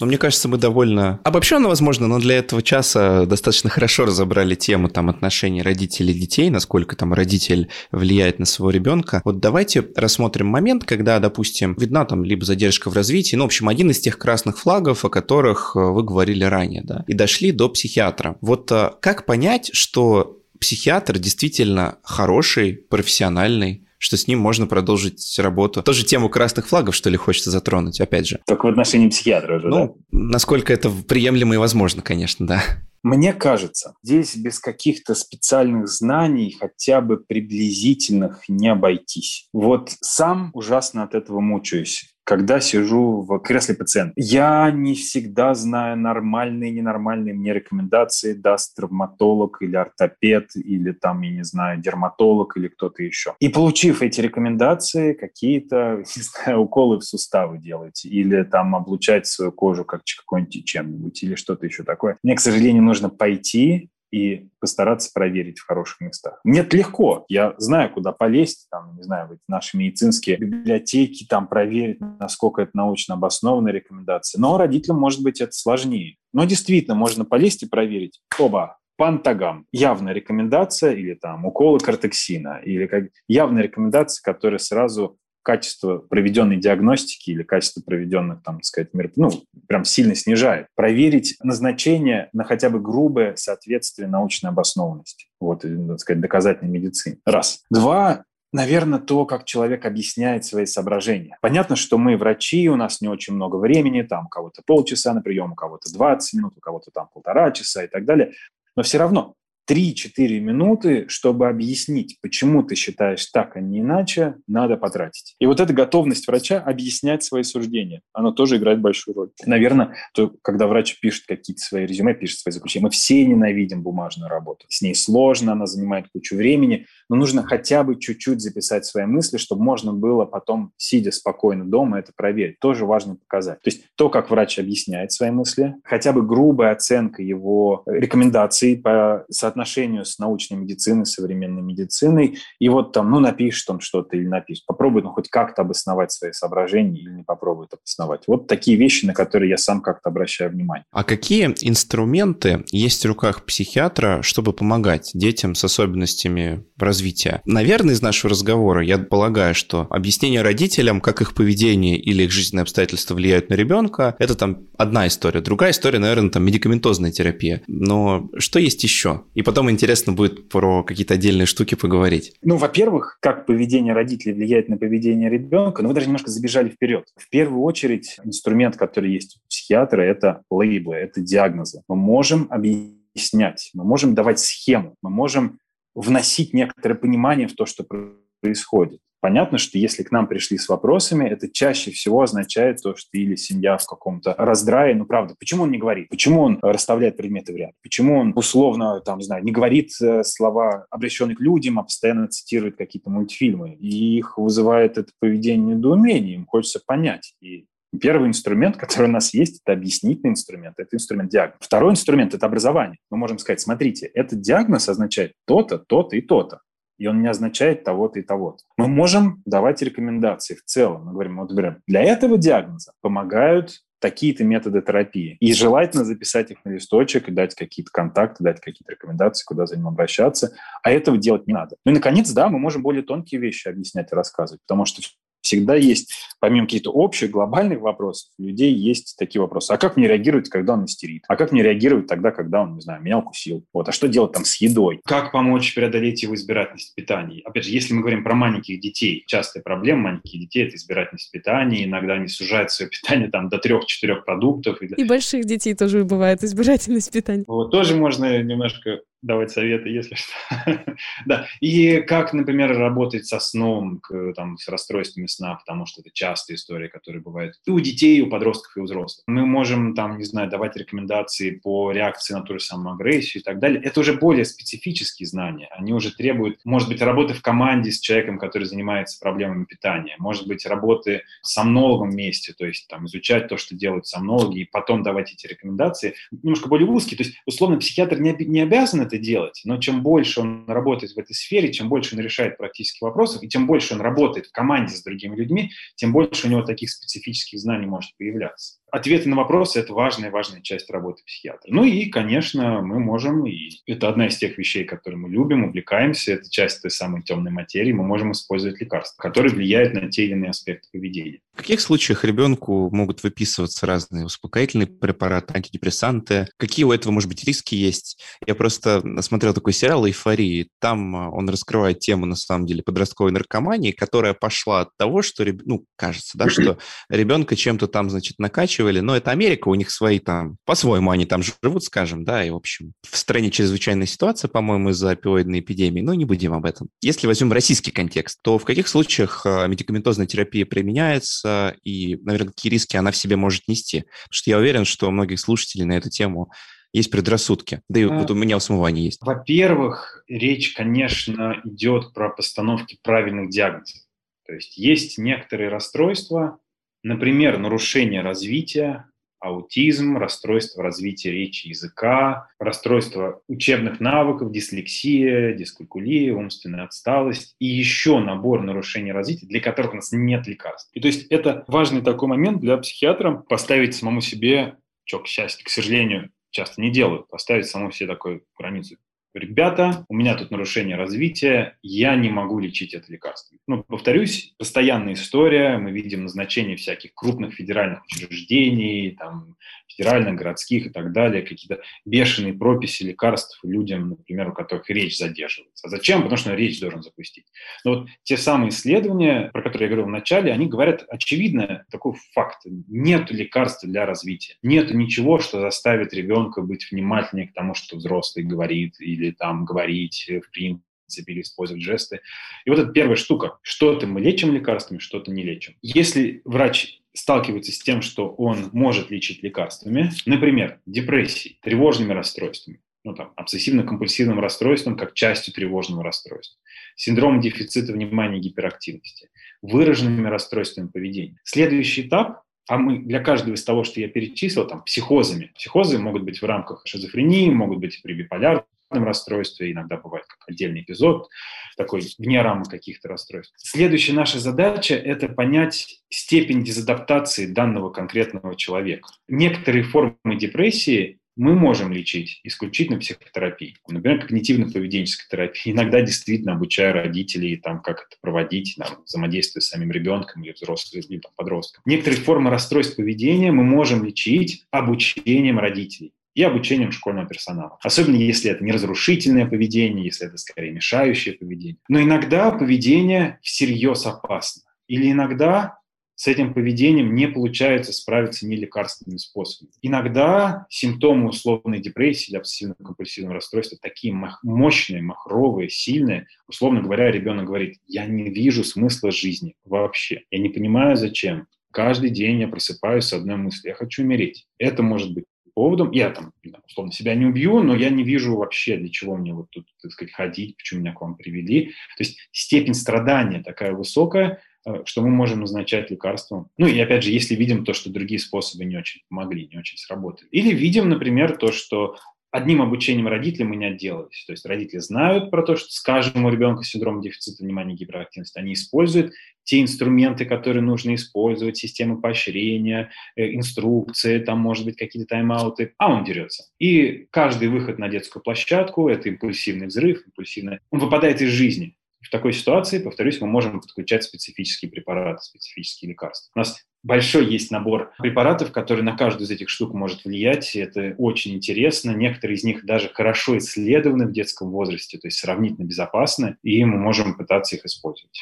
Но мне кажется, мы довольно обобщенно, возможно, но для этого часа достаточно хорошо разобрали тему там отношений родителей и детей, насколько там родитель влияет на своего ребенка. Вот давайте рассмотрим момент, когда, допустим, видна там либо задержка в развитии, ну, в общем, один из тех красных флагов, о которых э, вы говорили ранее, да, и дошли до психиатра. Вот э, как понять, что психиатр действительно хороший, профессиональный, что с ним можно продолжить работу. Тоже тему красных флагов, что ли, хочется затронуть, опять же. Только в отношении психиатра уже, Ну, да? насколько это приемлемо и возможно, конечно, да. Мне кажется, здесь без каких-то специальных знаний, хотя бы приблизительных, не обойтись. Вот сам ужасно от этого мучаюсь когда сижу в кресле пациента. Я не всегда знаю нормальные ненормальные мне рекомендации, даст травматолог или ортопед, или там, я не знаю, дерматолог или кто-то еще. И получив эти рекомендации, какие-то, не знаю, уколы в суставы делать, или там облучать свою кожу как какой-нибудь чем-нибудь, или что-то еще такое. Мне, к сожалению, нужно пойти и постараться проверить в хороших местах. Нет, легко. Я знаю, куда полезть, там, не знаю, в наши медицинские библиотеки, там проверить, насколько это научно обоснованная рекомендация. Но родителям, может быть, это сложнее. Но действительно, можно полезть и проверить. Оба, Пантагам. Явная рекомендация или там уколы кортексина, или как явная рекомендация, которая сразу качество проведенной диагностики или качество проведенных, там, так сказать, мероп... ну, прям сильно снижает. Проверить назначение на хотя бы грубое соответствие научной обоснованности, вот, так сказать, доказательной медицине. Раз. Два, наверное, то, как человек объясняет свои соображения. Понятно, что мы врачи, у нас не очень много времени, там у кого-то полчаса на прием, у кого-то 20 минут, у кого-то там полтора часа и так далее. Но все равно 3-4 минуты, чтобы объяснить, почему ты считаешь так, а не иначе, надо потратить. И вот эта готовность врача объяснять свои суждения, она тоже играет большую роль. Наверное, то, когда врач пишет какие-то свои резюме, пишет свои заключения, мы все ненавидим бумажную работу. С ней сложно, она занимает кучу времени, но нужно хотя бы чуть-чуть записать свои мысли, чтобы можно было потом, сидя спокойно дома, это проверить. Тоже важно показать. То есть то, как врач объясняет свои мысли, хотя бы грубая оценка его рекомендаций по соотношению с научной медициной, современной медициной, и вот там, ну, напишет он что-то или напишет, попробует, ну, хоть как-то обосновать свои соображения или не попробует обосновать. Вот такие вещи, на которые я сам как-то обращаю внимание. А какие инструменты есть в руках психиатра, чтобы помогать детям с особенностями развития? Наверное, из нашего разговора я полагаю, что объяснение родителям, как их поведение или их жизненные обстоятельства влияют на ребенка, это там одна история. Другая история, наверное, там медикаментозная терапия. Но что есть еще? И потом интересно будет про какие-то отдельные штуки поговорить. Ну, во-первых, как поведение родителей влияет на поведение ребенка, но вы даже немножко забежали вперед. В первую очередь, инструмент, который есть у психиатра, это лейблы, это диагнозы. Мы можем объяснять, мы можем давать схему, мы можем вносить некоторое понимание в то, что происходит. Понятно, что если к нам пришли с вопросами, это чаще всего означает то, что или семья в каком-то раздрае. Ну, правда, почему он не говорит? Почему он расставляет предметы в ряд? Почему он условно, там, не знаю, не говорит э, слова, обращенные к людям, а постоянно цитирует какие-то мультфильмы? И их вызывает это поведение недоумение, им хочется понять. И Первый инструмент, который у нас есть, это объяснительный инструмент, это инструмент диагноз. Второй инструмент – это образование. Мы можем сказать, смотрите, этот диагноз означает то-то, то-то и то-то и он не означает того-то и того-то. Мы можем давать рекомендации в целом. Мы говорим, вот, например, для этого диагноза помогают такие-то методы терапии. И желательно записать их на листочек и дать какие-то контакты, дать какие-то рекомендации, куда за ним обращаться. А этого делать не надо. Ну и, наконец, да, мы можем более тонкие вещи объяснять и рассказывать, потому что всегда есть, помимо каких-то общих, глобальных вопросов, у людей есть такие вопросы. А как мне реагировать, когда он истерит? А как мне реагировать тогда, когда он, не знаю, меня укусил? Вот. А что делать там с едой? Как помочь преодолеть его избирательность питания? Опять же, если мы говорим про маленьких детей, частая проблема маленьких детей – это избирательность питания. Иногда они сужают свое питание там, до трех-четырех продуктов. И, и больших детей тоже бывает избирательность питания. Вот, тоже можно немножко давать советы, если что. да. И как, например, работать со сном, там, с расстройствами сна, потому что это частая история, которая бывает и у детей, и у подростков, и у взрослых. Мы можем, там, не знаю, давать рекомендации по реакции на ту же самую агрессию и так далее. Это уже более специфические знания. Они уже требуют, может быть, работы в команде с человеком, который занимается проблемами питания, может быть, работы в сомнологом вместе, то есть там изучать то, что делают сомнологи, и потом давать эти рекомендации. Немножко более узкие. То есть, условно, психиатр не, не обязан это это делать. Но чем больше он работает в этой сфере, чем больше он решает практических вопросов, и чем больше он работает в команде с другими людьми, тем больше у него таких специфических знаний может появляться ответы на вопросы – это важная, важная часть работы психиатра. Ну и, конечно, мы можем, и это одна из тех вещей, которые мы любим, увлекаемся, это часть той самой темной материи, мы можем использовать лекарства, которые влияют на те или иные аспекты поведения. В каких случаях ребенку могут выписываться разные успокоительные препараты, антидепрессанты? Какие у этого, может быть, риски есть? Я просто смотрел такой сериал «Эйфории». Там а, он раскрывает тему, на самом деле, подростковой наркомании, которая пошла от того, что, ну, кажется, да, что ребенка чем-то там, значит, накачивают, заканчивали, но это Америка, у них свои там, по-своему они там живут, скажем, да, и, в общем, в стране чрезвычайная ситуация, по-моему, из-за опиоидной эпидемии, но не будем об этом. Если возьмем российский контекст, то в каких случаях э, медикаментозная терапия применяется и, наверное, какие риски она в себе может нести? Потому что я уверен, что у многих слушателей на эту тему есть предрассудки. Да и вот у меня у самого они есть. Во-первых, речь, конечно, идет про постановки правильных диагнозов. То есть есть некоторые расстройства, Например, нарушение развития, аутизм, расстройство развития речи языка, расстройство учебных навыков, дислексия, дискалькулия, умственная отсталость и еще набор нарушений развития, для которых у нас нет лекарств. И то есть это важный такой момент для психиатра поставить самому себе, что, к счастью, к сожалению, часто не делают, поставить самому себе такую границу ребята, у меня тут нарушение развития, я не могу лечить это лекарством. Ну, повторюсь, постоянная история, мы видим назначение всяких крупных федеральных учреждений, там, федеральных, городских и так далее, какие-то бешеные прописи лекарств людям, например, у которых речь задерживается. А зачем? Потому что речь должен запустить. Но вот те самые исследования, про которые я говорил в начале, они говорят очевидно такой факт. Нет лекарства для развития. Нет ничего, что заставит ребенка быть внимательнее к тому, что взрослый говорит, или там говорить в принципе или использовать жесты. И вот это первая штука. Что-то мы лечим лекарствами, что-то не лечим. Если врач сталкивается с тем, что он может лечить лекарствами, например, депрессией, тревожными расстройствами, ну, там, обсессивно-компульсивным расстройством как частью тревожного расстройства, синдромом дефицита внимания и гиперактивности, выраженными расстройствами поведения. Следующий этап а мы для каждого из того, что я перечислил, там, психозами. Психозы могут быть в рамках шизофрении, могут быть при биполярном расстройстве, иногда бывает как отдельный эпизод, такой вне рамок каких-то расстройств. Следующая наша задача – это понять степень дезадаптации данного конкретного человека. Некоторые формы депрессии мы можем лечить исключительно психотерапией. Например, когнитивно-поведенческой терапией. Иногда действительно обучая родителей, там, как это проводить, там, взаимодействуя с самим ребенком или взрослым, или там, подростком. Некоторые формы расстройств поведения мы можем лечить обучением родителей и обучением школьного персонала. Особенно если это не разрушительное поведение, если это скорее мешающее поведение. Но иногда поведение всерьез опасно. Или иногда с этим поведением не получается справиться ни лекарственными способами. Иногда симптомы условной депрессии или обсессивно-компульсивного расстройства такие мощные, махровые, сильные. Условно говоря, ребенок говорит, я не вижу смысла жизни вообще. Я не понимаю, зачем. Каждый день я просыпаюсь с одной мыслью, я хочу умереть. Это может быть поводом. Я там, условно, себя не убью, но я не вижу вообще, для чего мне вот тут, так сказать, ходить, почему меня к вам привели. То есть степень страдания такая высокая, э, что мы можем назначать лекарства. Ну и опять же, если видим то, что другие способы не очень помогли, не очень сработали. Или видим, например, то, что одним обучением родителей мы не отделались. То есть родители знают про то, что, скажем, у ребенка синдром дефицита внимания и гиперактивности, они используют те инструменты, которые нужно использовать, системы поощрения, э, инструкции, там, может быть, какие-то тайм-ауты, а он дерется. И каждый выход на детскую площадку – это импульсивный взрыв, импульсивный... Он выпадает из жизни. В такой ситуации, повторюсь, мы можем подключать специфические препараты, специфические лекарства. У нас большой есть набор препаратов, который на каждую из этих штук может влиять. Это очень интересно. Некоторые из них даже хорошо исследованы в детском возрасте, то есть сравнительно безопасны, и мы можем пытаться их использовать.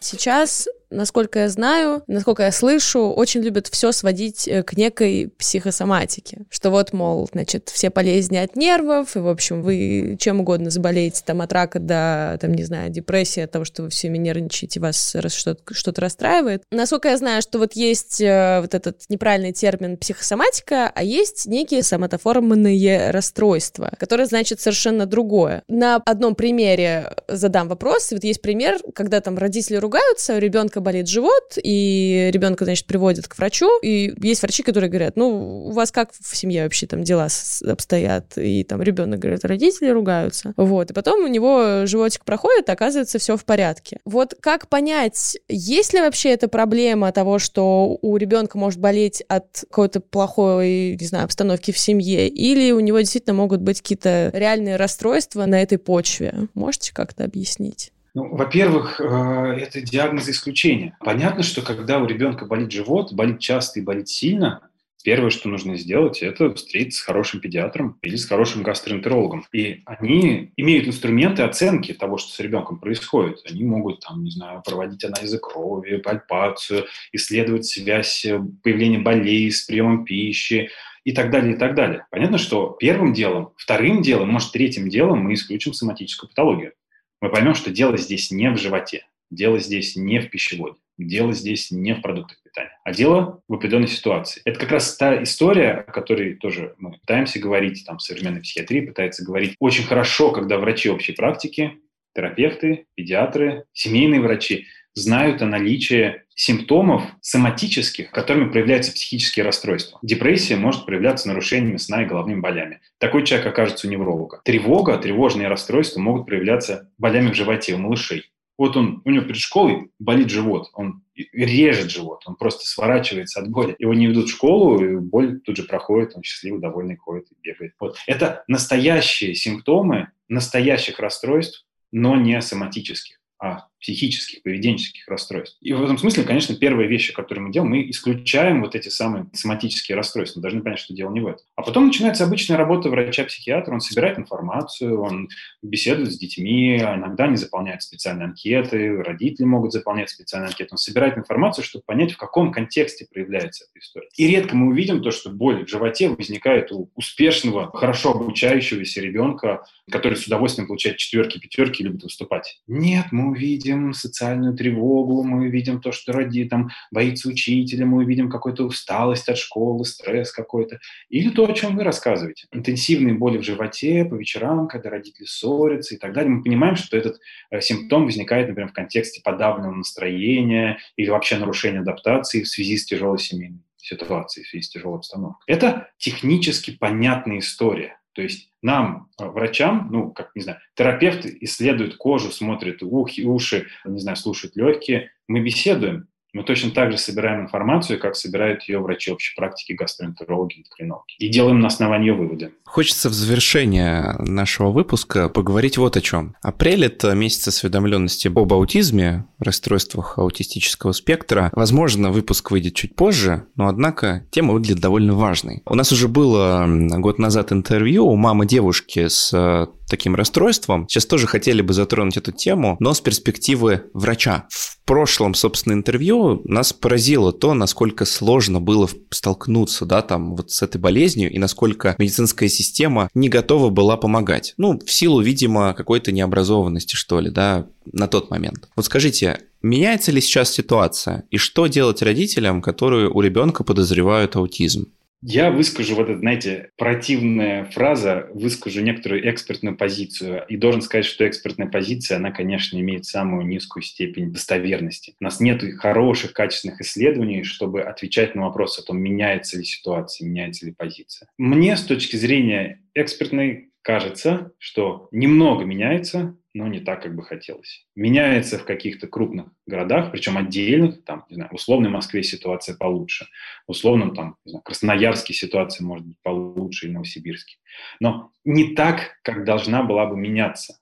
Сейчас насколько я знаю, насколько я слышу, очень любят все сводить э, к некой психосоматике. Что вот, мол, значит, все болезни от нервов, и, в общем, вы чем угодно заболеете, там, от рака до, там, не знаю, депрессии, от того, что вы все нервничаете, вас что-то, что-то расстраивает. Насколько я знаю, что вот есть э, вот этот неправильный термин психосоматика, а есть некие соматоформенные расстройства, которые значит совершенно другое. На одном примере задам вопрос. Вот есть пример, когда там родители ругаются, у ребенка болит живот, и ребенка, значит, приводят к врачу, и есть врачи, которые говорят, ну, у вас как в семье вообще там дела обстоят, и там ребенок говорит, родители ругаются, вот, и потом у него животик проходит, оказывается, все в порядке. Вот как понять, есть ли вообще эта проблема того, что у ребенка может болеть от какой-то плохой, не знаю, обстановки в семье, или у него действительно могут быть какие-то реальные расстройства на этой почве? Можете как-то объяснить? Ну, во-первых, э, это диагноз исключения. Понятно, что когда у ребенка болит живот, болит часто и болит сильно, первое, что нужно сделать, это встретиться с хорошим педиатром или с хорошим гастроэнтерологом. И они имеют инструменты оценки того, что с ребенком происходит. Они могут, там, не знаю, проводить анализы крови, пальпацию, исследовать связь появления болей с приемом пищи, и так далее, и так далее. Понятно, что первым делом, вторым делом, может, третьим делом мы исключим соматическую патологию мы поймем, что дело здесь не в животе, дело здесь не в пищеводе, дело здесь не в продуктах питания, а дело в определенной ситуации. Это как раз та история, о которой тоже мы пытаемся говорить, там современная психиатрия пытается говорить очень хорошо, когда врачи общей практики, терапевты, педиатры, семейные врачи знают о наличии симптомов соматических, которыми проявляются психические расстройства. Депрессия может проявляться нарушениями сна и головными болями. Такой человек окажется у невролога. Тревога, тревожные расстройства могут проявляться болями в животе у малышей. Вот он, у него перед школой болит живот, он режет живот, он просто сворачивается от боли. Его не ведут в школу, и боль тут же проходит, он счастливый, довольный ходит и бегает. Вот. Это настоящие симптомы настоящих расстройств, но не соматических, а психических, поведенческих расстройств. И в этом смысле, конечно, первая вещь, которую мы делаем, мы исключаем вот эти самые соматические расстройства. Мы должны понять, что дело не в этом. А потом начинается обычная работа врача-психиатра. Он собирает информацию, он беседует с детьми, иногда они заполняют специальные анкеты, родители могут заполнять специальные анкеты. Он собирает информацию, чтобы понять, в каком контексте проявляется эта история. И редко мы увидим то, что боль в животе возникает у успешного, хорошо обучающегося ребенка, который с удовольствием получает четверки, пятерки и любит выступать. Нет, мы увидим видим социальную тревогу, мы видим то, что роди, там, боится учителя, мы видим какую-то усталость от школы, стресс какой-то. Или то, о чем вы рассказываете. Интенсивные боли в животе по вечерам, когда родители ссорятся и так далее. Мы понимаем, что этот э, симптом возникает, например, в контексте подавленного настроения или вообще нарушения адаптации в связи с тяжелой семейной ситуацией, в связи с тяжелой обстановкой. Это технически понятная история. То есть нам, э, врачам, ну, как, не знаю, терапевт исследует кожу, смотрит ухи, уши, не знаю, слушает легкие, мы беседуем, мы точно так же собираем информацию, как собирают ее врачи общей практики, гастроэнтерологи, эндокринологи. И делаем на основании выводы. Хочется в завершение нашего выпуска поговорить вот о чем. Апрель – это месяц осведомленности об аутизме, расстройствах аутистического спектра. Возможно, выпуск выйдет чуть позже, но, однако, тема выглядит довольно важной. У нас уже было год назад интервью у мамы девушки с э, таким расстройством. Сейчас тоже хотели бы затронуть эту тему, но с перспективы врача. В прошлом, собственно, интервью нас поразило то, насколько сложно было столкнуться, да, там, вот с этой болезнью, и насколько медицинская система не готова была помогать. Ну, в силу, видимо, какой-то необразованности, что ли, да, на тот момент. Вот скажите, меняется ли сейчас ситуация? И что делать родителям, которые у ребенка подозревают аутизм? Я выскажу вот это, знаете, противная фраза, выскажу некоторую экспертную позицию. И должен сказать, что экспертная позиция, она, конечно, имеет самую низкую степень достоверности. У нас нет хороших, качественных исследований, чтобы отвечать на вопрос о том, меняется ли ситуация, меняется ли позиция. Мне с точки зрения экспертной кажется, что немного меняется, но не так, как бы хотелось. Меняется в каких-то крупных городах, причем отдельных, там, не знаю, в условной Москве ситуация получше, в условном, там, не знаю, Красноярске ситуация может быть получше или Новосибирске. Но не так, как должна была бы меняться.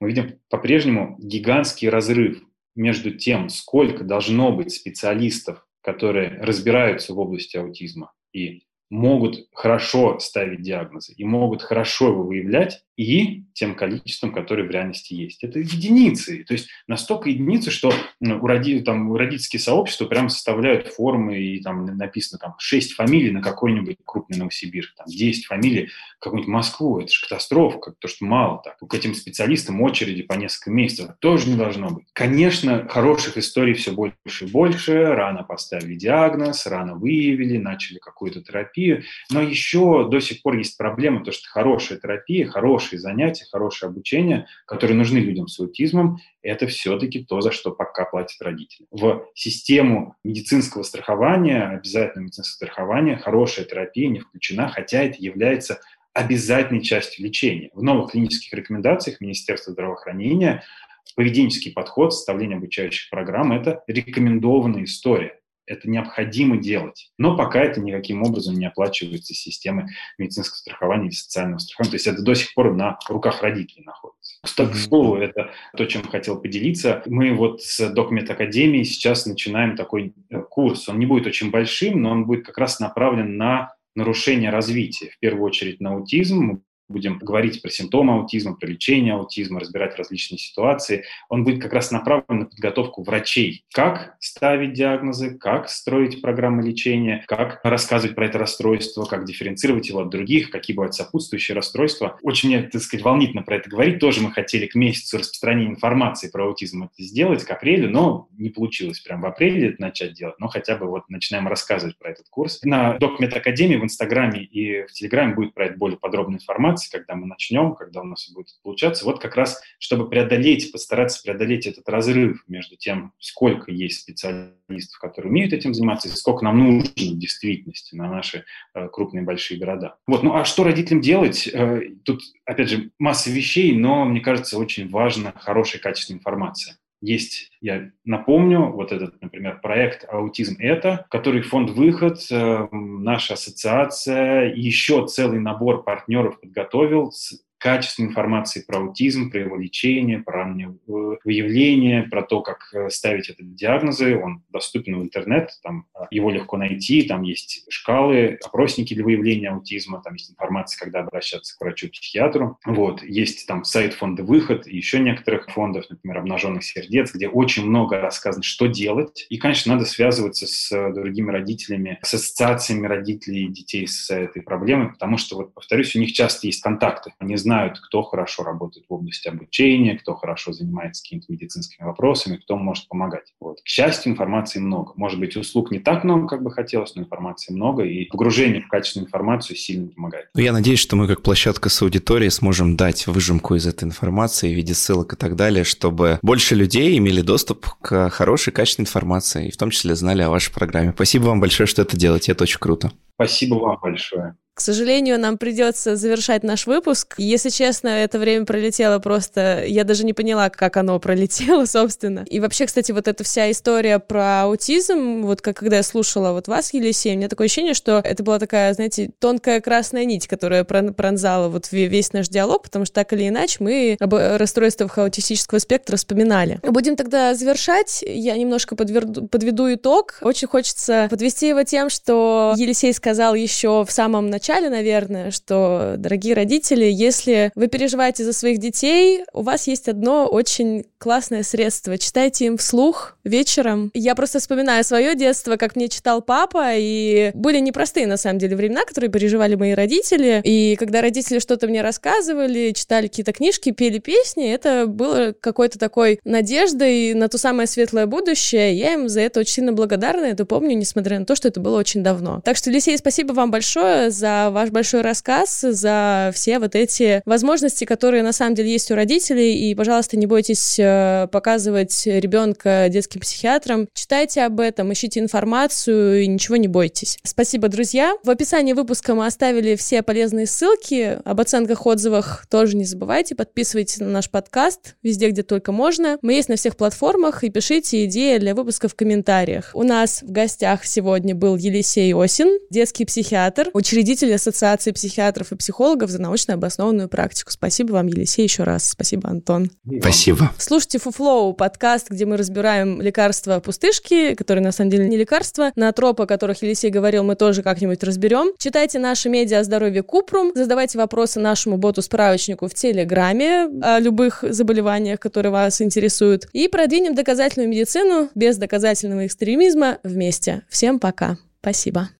Мы видим по-прежнему гигантский разрыв между тем, сколько должно быть специалистов, которые разбираются в области аутизма, и могут хорошо ставить диагнозы и могут хорошо его выявлять, и тем количеством, которое в реальности есть. Это единицы. То есть настолько единицы, что у, роди, там, у родительские сообщества прямо составляют формы, и там написано там 6 фамилий на какой-нибудь крупный Новосибирск, там 10 фамилий какую-нибудь Москву. Это же катастрофа, как то, что мало так. К этим специалистам очереди по несколько месяцев тоже не должно быть. Конечно, хороших историй все больше и больше. Рано поставили диагноз, рано выявили, начали какую-то терапию. Но еще до сих пор есть проблема, то, что хорошая терапия, хорошие занятия, хорошее обучение, которые нужны людям с аутизмом, это все-таки то, за что пока платят родители. В систему медицинского страхования, обязательного медицинского страхования, хорошая терапия не включена, хотя это является обязательной частью лечения. В новых клинических рекомендациях Министерства здравоохранения поведенческий подход, составление обучающих программ – это рекомендованная история. Это необходимо делать. Но пока это никаким образом не оплачивается системой медицинского страхования или социального страхования. То есть это до сих пор на руках родителей находится. Кстати, к слову, это то, чем хотел поделиться. Мы вот с Докмед Академией сейчас начинаем такой э, курс. Он не будет очень большим, но он будет как раз направлен на нарушение развития. В первую очередь на аутизм. Мы будем говорить про симптомы аутизма, про лечение аутизма, разбирать различные ситуации, он будет как раз направлен на подготовку врачей. Как ставить диагнозы, как строить программы лечения, как рассказывать про это расстройство, как дифференцировать его от других, какие бывают сопутствующие расстройства. Очень мне, так сказать, волнительно про это говорить. Тоже мы хотели к месяцу распространения информации про аутизм это сделать, к апрелю, но не получилось прям в апреле это начать делать, но хотя бы вот начинаем рассказывать про этот курс. На Докмед Академии в Инстаграме и в Телеграме будет про это более подробная информация, информации, когда мы начнем, когда у нас будет получаться. Вот как раз, чтобы преодолеть, постараться преодолеть этот разрыв между тем, сколько есть специалистов, которые умеют этим заниматься, и сколько нам нужно в действительности на наши э, крупные большие города. Вот, ну а что родителям делать? Э, тут, опять же, масса вещей, но, мне кажется, очень важна хорошая качественная информация. Есть, я напомню, вот этот, например, проект «Аутизм – это», который фонд «Выход», э, наша ассоциация, еще целый набор партнеров подготовил с качественной информации про аутизм, про его лечение, про раннее выявление, про то, как э, ставить это диагнозы. Он доступен в интернет, там э, его легко найти, там есть шкалы, опросники для выявления аутизма, там есть информация, когда обращаться к врачу-психиатру. Вот. Есть там сайт фонда «Выход» и еще некоторых фондов, например, «Обнаженных сердец», где очень много рассказано, что делать. И, конечно, надо связываться с другими родителями, с ассоциациями родителей и детей с этой проблемой, потому что, вот, повторюсь, у них часто есть контакты. Они знают, знают, кто хорошо работает в области обучения, кто хорошо занимается какими-то медицинскими вопросами, кто может помогать. Вот. К счастью, информации много. Может быть, услуг не так много, как бы хотелось, но информации много, и погружение в качественную информацию сильно помогает. Я надеюсь, что мы как площадка с аудиторией сможем дать выжимку из этой информации в виде ссылок и так далее, чтобы больше людей имели доступ к хорошей, качественной информации, и в том числе знали о вашей программе. Спасибо вам большое, что это делаете, это очень круто. Спасибо вам большое. К сожалению, нам придется завершать наш выпуск. Если честно, это время пролетело просто... Я даже не поняла, как оно пролетело, собственно. И вообще, кстати, вот эта вся история про аутизм, вот как когда я слушала вот вас, Елисей, у меня такое ощущение, что это была такая, знаете, тонкая красная нить, которая пронзала вот весь наш диалог, потому что так или иначе мы об расстройствах аутистического спектра вспоминали. Будем тогда завершать. Я немножко подверду, подведу итог. Очень хочется подвести его тем, что Елисей сказал еще в самом начале начале, наверное, что, дорогие родители, если вы переживаете за своих детей, у вас есть одно очень классное средство. Читайте им вслух вечером. Я просто вспоминаю свое детство, как мне читал папа, и были непростые, на самом деле, времена, которые переживали мои родители. И когда родители что-то мне рассказывали, читали какие-то книжки, пели песни, это было какой-то такой надеждой на то самое светлое будущее. Я им за это очень сильно благодарна, это помню, несмотря на то, что это было очень давно. Так что, Лисей, спасибо вам большое за ваш большой рассказ, за все вот эти возможности, которые на самом деле есть у родителей. И, пожалуйста, не бойтесь э, показывать ребенка детским психиатрам. Читайте об этом, ищите информацию и ничего не бойтесь. Спасибо, друзья. В описании выпуска мы оставили все полезные ссылки. Об оценках, отзывах тоже не забывайте. Подписывайтесь на наш подкаст везде, где только можно. Мы есть на всех платформах и пишите идеи для выпуска в комментариях. У нас в гостях сегодня был Елисей Осин, детский психиатр, учредитель Ассоциации психиатров и психологов за научно обоснованную практику. Спасибо вам, Елисей, еще раз. Спасибо, Антон. Спасибо. Слушайте Фуфлоу, подкаст, где мы разбираем лекарства пустышки, которые на самом деле не лекарства. На тропы, о которых Елисей говорил, мы тоже как-нибудь разберем. Читайте наши медиа о здоровье Купрум, задавайте вопросы нашему боту-справочнику в Телеграме о любых заболеваниях, которые вас интересуют. И продвинем доказательную медицину без доказательного экстремизма вместе. Всем пока. Спасибо.